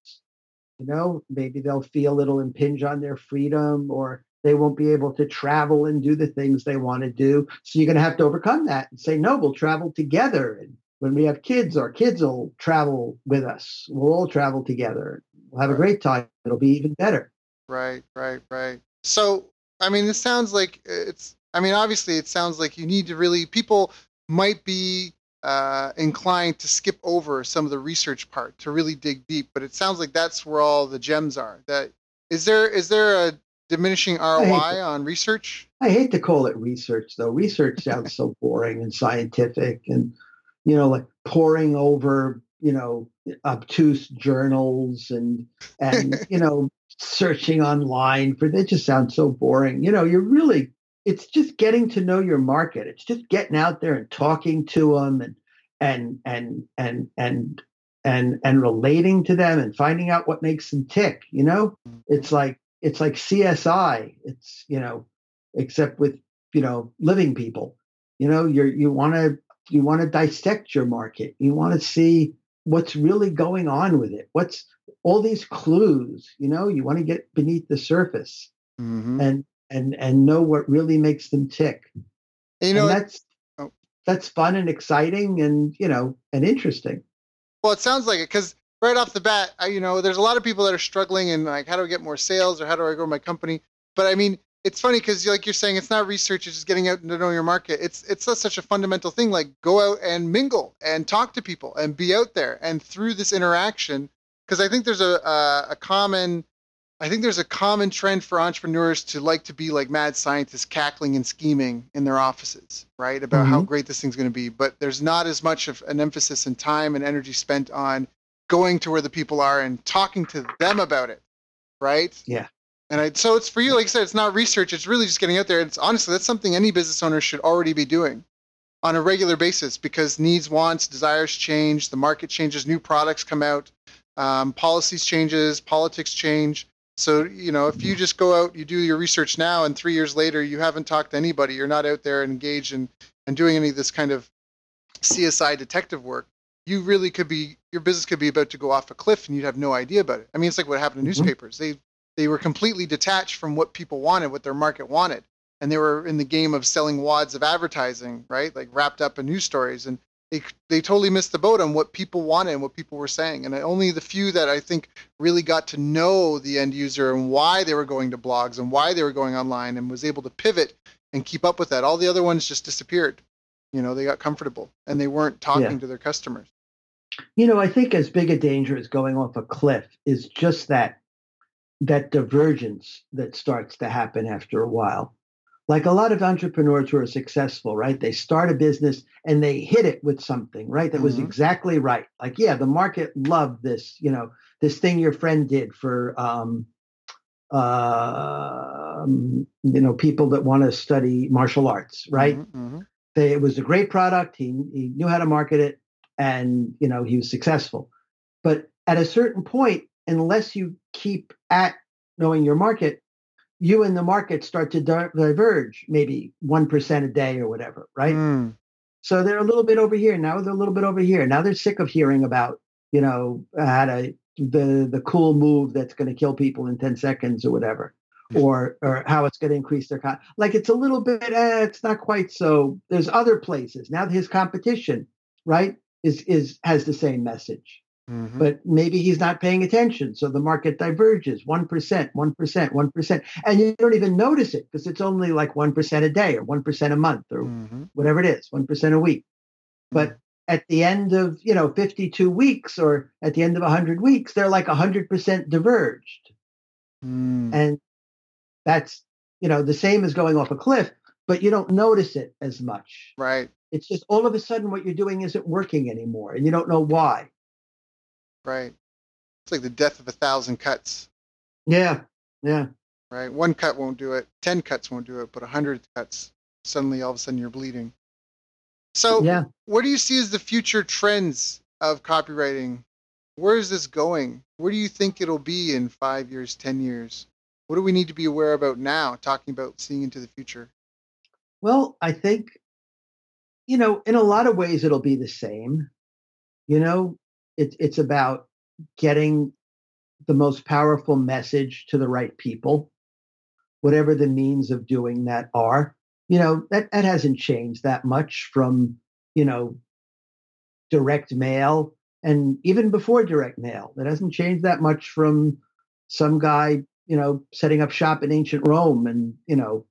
You know maybe they'll feel it'll impinge on their freedom or they won't be able to travel and do the things they want to do. So you're going to have to overcome that and say no we'll travel together. And when we have kids our kids will travel with us. We'll all travel together. We'll have right. a great time. It'll be even better. Right right right. So i mean this sounds like uh, it's i mean obviously it sounds like you need to really people might be uh, inclined to skip over some of the research part to really dig deep. But it sounds like that's where all the gems are. That is there is there a diminishing ROI to, on research? I hate to call it research though. Research sounds so (laughs) boring and scientific and you know like poring over you know obtuse journals and and (laughs) you know searching online for that just sounds so boring. You know, you're really it's just getting to know your market. It's just getting out there and talking to them and and and and and and and relating to them and finding out what makes them tick. You know, it's like it's like CSI. It's you know, except with you know living people. You know, you're you want to you want to dissect your market. You want to see what's really going on with it. What's all these clues? You know, you want to get beneath the surface. Mm-hmm. And and and know what really makes them tick. You know, and that's oh. that's fun and exciting, and you know, and interesting. Well, it sounds like it because right off the bat, I, you know, there's a lot of people that are struggling and like, how do I get more sales or how do I grow my company? But I mean, it's funny because like you're saying, it's not research; it's just getting out and to know your market. It's it's such a fundamental thing. Like, go out and mingle and talk to people and be out there and through this interaction. Because I think there's a, a, a common I think there's a common trend for entrepreneurs to like to be like mad scientists cackling and scheming in their offices, right? About mm-hmm. how great this thing's going to be. But there's not as much of an emphasis and time and energy spent on going to where the people are and talking to them about it, right? Yeah. And I, so it's for you, like I said, it's not research. It's really just getting out there. It's honestly, that's something any business owner should already be doing. on a regular basis because needs, wants, desires change, the market changes, new products come out, um, policies changes, politics change. So, you know, if you just go out, you do your research now, and three years later, you haven't talked to anybody, you're not out there engaged in and doing any of this kind of CSI detective work, you really could be your business could be about to go off a cliff and you'd have no idea about it. I mean, it's like what happened to mm-hmm. newspapers. They they were completely detached from what people wanted, what their market wanted, and they were in the game of selling wads of advertising, right? Like wrapped up in news stories, and they they totally missed the boat on what people wanted and what people were saying. And only the few that I think really got to know the end user and why they were going to blogs and why they were going online and was able to pivot and keep up with that. All the other ones just disappeared. You know, they got comfortable and they weren't talking yeah. to their customers. You know, I think as big a danger as going off a cliff is just that that divergence that starts to happen after a while. Like a lot of entrepreneurs who are successful, right? They start a business and they hit it with something, right? That mm-hmm. was exactly right. Like, yeah, the market loved this, you know, this thing your friend did for um, uh, you know, people that want to study martial arts, right? Mm-hmm, mm-hmm. They, it was a great product. He, he knew how to market it, and you know he was successful. But at a certain point, unless you keep at knowing your market, you and the market start to diverge, maybe one percent a day or whatever, right? Mm. So they're a little bit over here now. They're a little bit over here now. They're sick of hearing about you know how to the the cool move that's going to kill people in 10 seconds or whatever or or how it's going to increase their con like it's a little bit eh, it's not quite so there's other places now his competition right is is has the same message mm-hmm. but maybe he's not paying attention. So the market diverges 1% 1% 1% and you don't even notice it because it's only like 1% a day or 1% a month or mm-hmm. whatever it is 1% a week. But mm-hmm at the end of you know 52 weeks or at the end of 100 weeks they're like 100% diverged. Mm. and that's you know the same as going off a cliff but you don't notice it as much. Right. It's just all of a sudden what you're doing isn't working anymore and you don't know why right it's like the death of a thousand cuts yeah yeah right one cut won't do it 10 cuts won't do it but a 100 cuts suddenly all of a sudden you're bleeding so, yeah. what do you see as the future trends of copywriting? Where is this going? Where do you think it'll be in five years, 10 years? What do we need to be aware about now, talking about seeing into the future? Well, I think, you know, in a lot of ways, it'll be the same. You know, it, it's about getting the most powerful message to the right people, whatever the means of doing that are. You know that that hasn't changed that much from you know direct mail and even before direct mail. It hasn't changed that much from some guy you know setting up shop in ancient rome and you know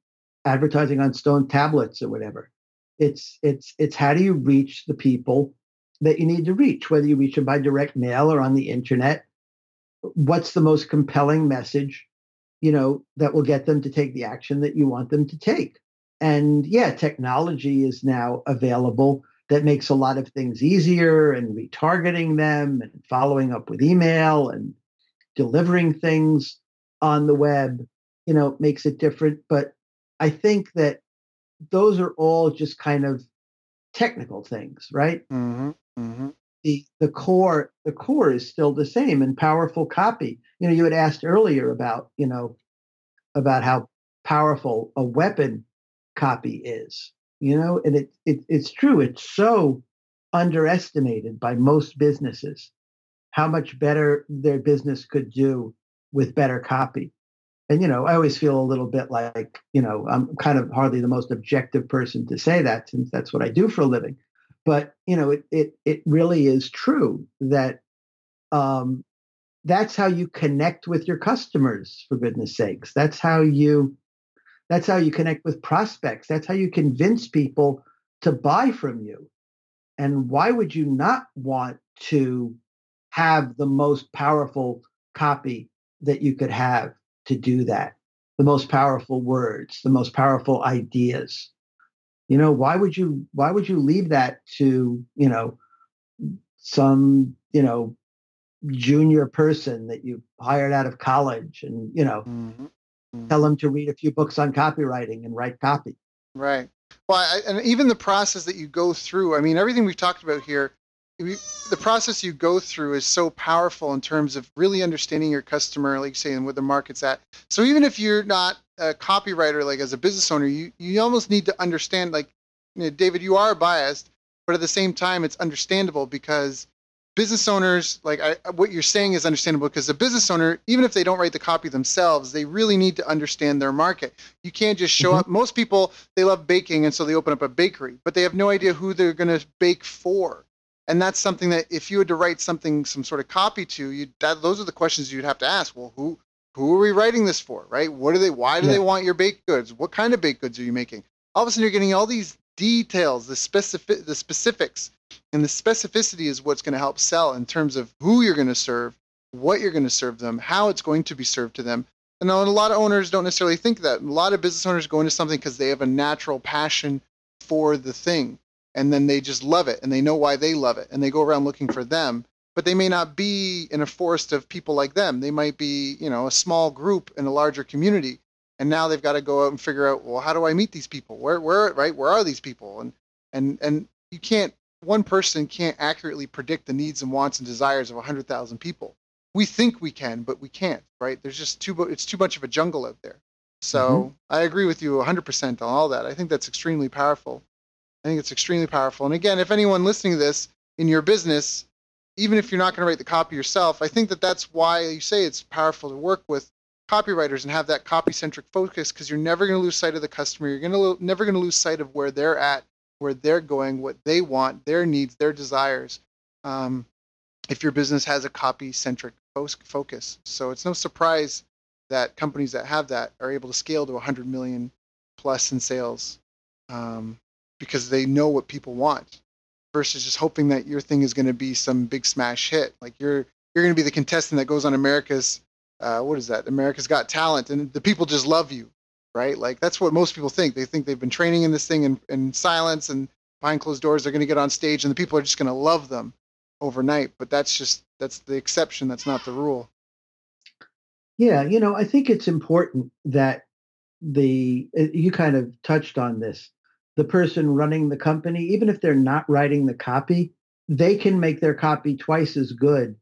advertising on stone tablets or whatever. It's it's it's how do you reach the people that you need to reach whether you reach them by direct mail or on the internet what's the most compelling message you know that will get them to take the action that you want them to take and yeah, technology is now available that makes a lot of things easier and retargeting them and following up with email and delivering things on the web, you know, makes it different. But I think that those are all just kind of technical things, right? Mm-hmm, mm-hmm. The the core the core is still the same and powerful copy. You know, you had asked earlier about you know about how powerful a weapon copy is you know and it, it it's true it's so underestimated by most businesses how much better their business could do with better copy and you know i always feel a little bit like you know i'm kind of hardly the most objective person to say that since that's what i do for a living but you know it it, it really is true that um that's how you connect with your customers for goodness sakes that's how you that's how you connect with prospects. That's how you convince people to buy from you. And why would you not want to have the most powerful copy that you could have to do that? The most powerful words, the most powerful ideas. You know, why would you why would you leave that to, you know, some, you know, junior person that you hired out of college and, you know, mm-hmm. Mm-hmm. Tell them to read a few books on copywriting and write copy. Right. Well, I, and even the process that you go through. I mean, everything we've talked about here, the process you go through is so powerful in terms of really understanding your customer, like saying where the market's at. So even if you're not a copywriter, like as a business owner, you you almost need to understand, like you know, David, you are biased, but at the same time, it's understandable because business owners, like I, what you're saying is understandable because a business owner, even if they don't write the copy themselves, they really need to understand their market. You can't just show mm-hmm. up. Most people, they love baking, and so they open up a bakery, but they have no idea who they're going to bake for. And that's something that if you had to write something, some sort of copy to, you that those are the questions you'd have to ask. Well, who who are we writing this for, right? What do they? Why do yeah. they want your baked goods? What kind of baked goods are you making? All of a sudden, you're getting all these details, the specific, the specifics and the specificity is what's going to help sell in terms of who you're going to serve, what you're going to serve them, how it's going to be served to them. And a lot of owners don't necessarily think that. A lot of business owners go into something because they have a natural passion for the thing. And then they just love it and they know why they love it. And they go around looking for them. But they may not be in a forest of people like them. They might be, you know, a small group in a larger community. And now they've got to go out and figure out, well, how do I meet these people? Where where right? Where are these people? And and and you can't one person can't accurately predict the needs and wants and desires of 100,000 people. We think we can, but we can't, right? There's just too it's too much of a jungle out there. So mm-hmm. I agree with you 100% on all that. I think that's extremely powerful. I think it's extremely powerful. And again, if anyone listening to this in your business, even if you're not going to write the copy yourself, I think that that's why you say it's powerful to work with copywriters and have that copy centric focus because you're never going to lose sight of the customer. You're going to lo- never going to lose sight of where they're at where they're going, what they want, their needs, their desires. Um, if your business has a copy centric focus. So it's no surprise that companies that have that are able to scale to 100 million plus in sales um, because they know what people want versus just hoping that your thing is going to be some big smash hit. Like you're you're going to be the contestant that goes on America's uh, what is that? America's Got Talent, and the people just love you right? Like that's what most people think. They think they've been training in this thing in, in silence and behind closed doors. They're going to get on stage and the people are just going to love them overnight. But that's just that's the exception. That's not the rule. Yeah, you know, I think it's important that the you kind of touched on this. The person running the company, even if they're not writing the copy, they can make their copy twice as good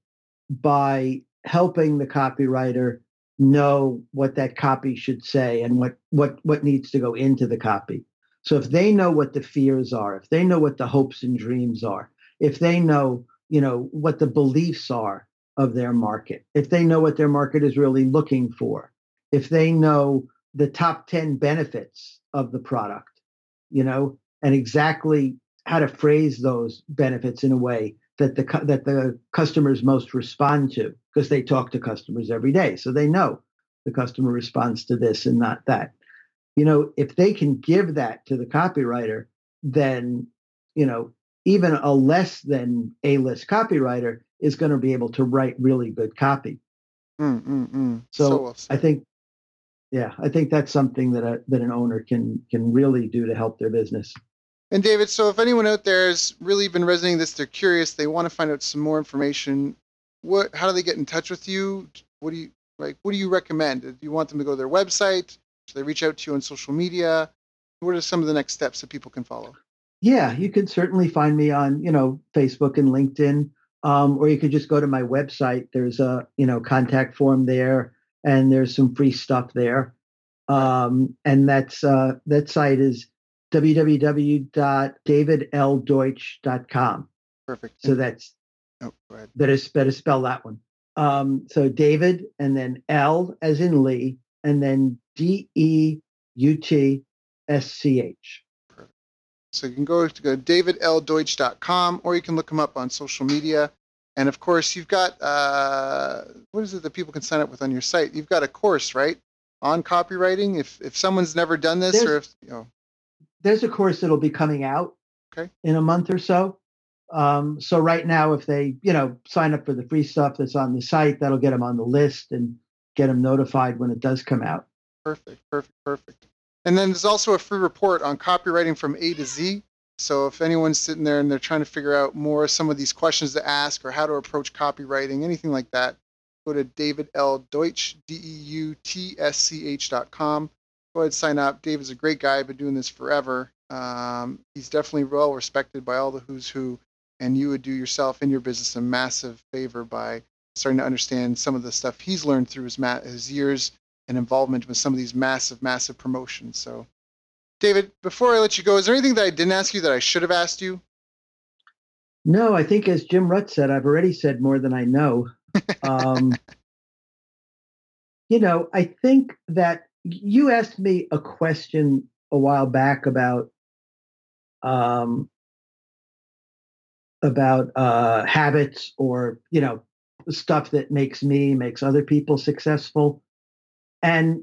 by helping the copywriter know what that copy should say and what what what needs to go into the copy. So if they know what the fears are, if they know what the hopes and dreams are, if they know, you know, what the beliefs are of their market, if they know what their market is really looking for, if they know the top 10 benefits of the product, you know, and exactly how to phrase those benefits in a way that the that the customers most respond to because they talk to customers every day so they know the customer responds to this and not that. You know if they can give that to the copywriter then you know even a less than a list copywriter is going to be able to write really good copy. Mm, mm, mm. so, so i think yeah i think that's something that a, that an owner can can really do to help their business and David, so if anyone out there has really been resonating this, they're curious, they want to find out some more information, what how do they get in touch with you? What do you like what do you recommend? Do you want them to go to their website? Should they reach out to you on social media? What are some of the next steps that people can follow? Yeah, you can certainly find me on, you know, Facebook and LinkedIn. Um, or you could just go to my website. There's a, you know, contact form there and there's some free stuff there. Um, and that's uh, that site is www.davidldeutsch.com. Perfect. So that's oh, better better spell that one. Um, so David and then L as in Lee and then D E U T S C H. So you can go to go to davidldeutsch.com or you can look him up on social media. And of course, you've got uh, what is it that people can sign up with on your site? You've got a course, right, on copywriting. If if someone's never done this, There's, or if you know, there's a course that'll be coming out okay. in a month or so. Um, so right now, if they you know sign up for the free stuff that's on the site, that'll get them on the list and get them notified when it does come out. Perfect, perfect, perfect. And then there's also a free report on copywriting from A to Z. So if anyone's sitting there and they're trying to figure out more some of these questions to ask or how to approach copywriting, anything like that, go to David L. Deutsch, D E U T S C H dot com go ahead sign up. Dave is a great guy. Been doing this forever. Um, he's definitely well respected by all the who's who, and you would do yourself and your business a massive favor by starting to understand some of the stuff he's learned through his ma- his years and involvement with some of these massive, massive promotions. So, David, before I let you go, is there anything that I didn't ask you that I should have asked you? No, I think as Jim Rutt said, I've already said more than I know. Um, (laughs) you know, I think that you asked me a question a while back about um, about uh, habits or you know stuff that makes me makes other people successful and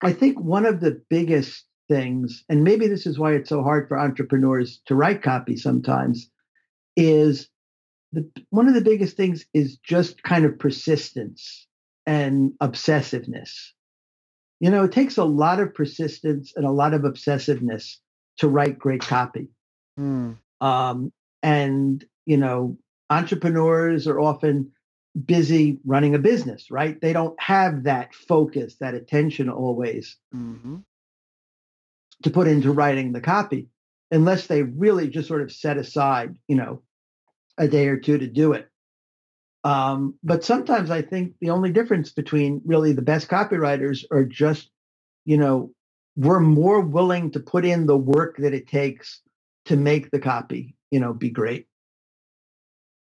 i think one of the biggest things and maybe this is why it's so hard for entrepreneurs to write copy sometimes is the one of the biggest things is just kind of persistence and obsessiveness. You know it takes a lot of persistence and a lot of obsessiveness to write great copy. Hmm. um, and you know entrepreneurs are often busy running a business right? They don't have that focus that attention always. Hmm to put into writing the copy unless they really just sort of set aside you know a day or two to do it um, but sometimes i think the only difference between really the best copywriters are just you know we're more willing to put in the work that it takes to make the copy you know be great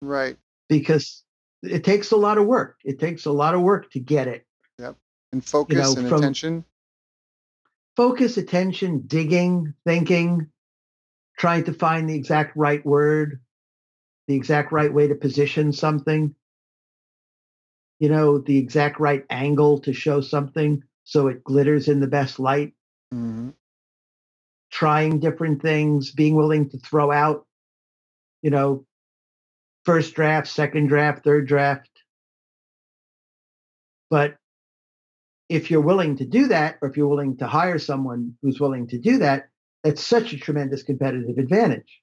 Right. because it takes a lot of work. It takes a lot of work to get it. Yep. And focus know, and from- attention. Focus, attention, digging, thinking, trying to find the exact right word, the exact right way to position something, you know, the exact right angle to show something so it glitters in the best light, hmm trying different things, being willing to throw out, you know, first draft, second draft, third draft. But if you're willing to do that, or if you're willing to hire someone who's willing to do that, that's such a tremendous competitive advantage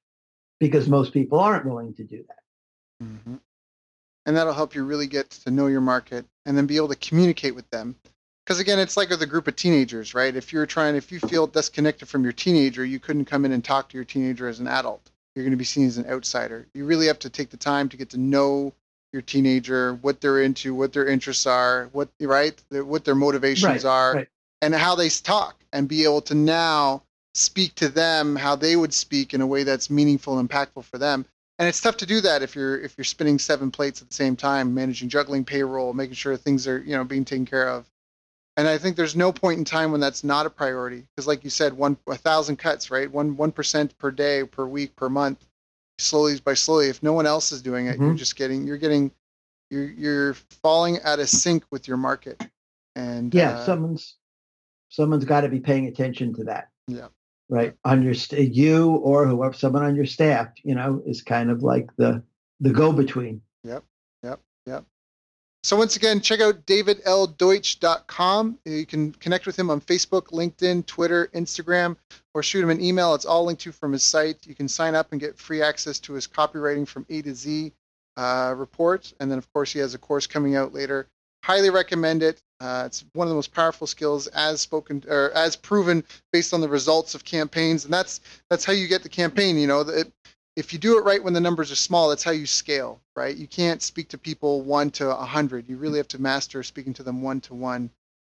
because most people aren't willing to do that. hmm And that'll help you really get to know your market and then be able to communicate with them. Because again, it's like with a group of teenagers, right? If you're trying, if you feel disconnected from your teenager, you couldn't come in and talk to your teenager as an adult. You're going to be seen as an outsider. You really have to take the time to get to know your teenager, what they're into, what their interests are, what right, what their motivations Right, are, right. and how they talk, and be able to now speak to them how they would speak in a way that's meaningful and impactful for them. And it's tough to do that if you're if you're spinning seven plates at the same time managing juggling payroll making sure things are you know being taken care of. And i think there's no point in time when that's not a priority because like you said one a thousand cuts right? One one percent per day per week per month slowly by slowly if no one else is doing it you're Mhm. just getting you're getting you're you're falling out of sync with your market and Yeah, uh, someone's someone's got to be paying attention to that. Yeah. Right. On your st- you or whoever someone on your staff, you know, is kind of like the the go between. So once again, check out davidldeutsch.com. You can connect with him on Facebook, LinkedIn, Twitter, Instagram, or shoot him an email. It's all linked to from his site. You can sign up and get free access to his copywriting from A to Z uh, report. And then, of course, he has a course coming out later. Highly recommend it. Uh, it's one of the most powerful skills as spoken or as proven based on the results of campaigns, and that's that's how you get the campaign. You know, it, if you do it right when the numbers are small, that's how you scale, right? You can't speak to people one to a hundred. You really have to master speaking to them one to one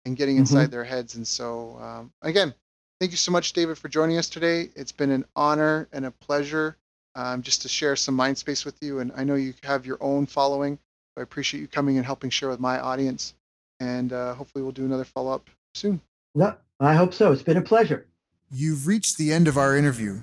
and getting inside their heads. And so, um, again, thank you so much, David, for joining us today. It's been an honor and a pleasure um, just to share some mind space with you. And I know you have your own following. So I appreciate you coming and helping share with my audience. And uh, hopefully, we'll do another follow up soon. No, I hope so. It's been a pleasure. You've reached the end of our interview.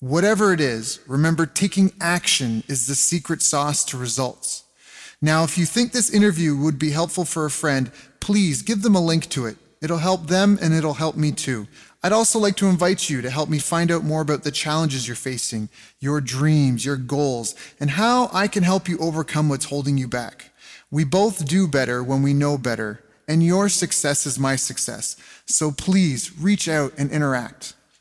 Whatever it is, remember taking action is the secret sauce to results. Now, if you think this interview would be helpful for a friend, please give them a link to it. It'll help them and it'll help me too. I'd also like to invite you to help me find out more about the challenges you're facing, your dreams, your goals, and how I can help you overcome what's holding you back. We both do better when we know better, and your success is my success. So please reach out and interact.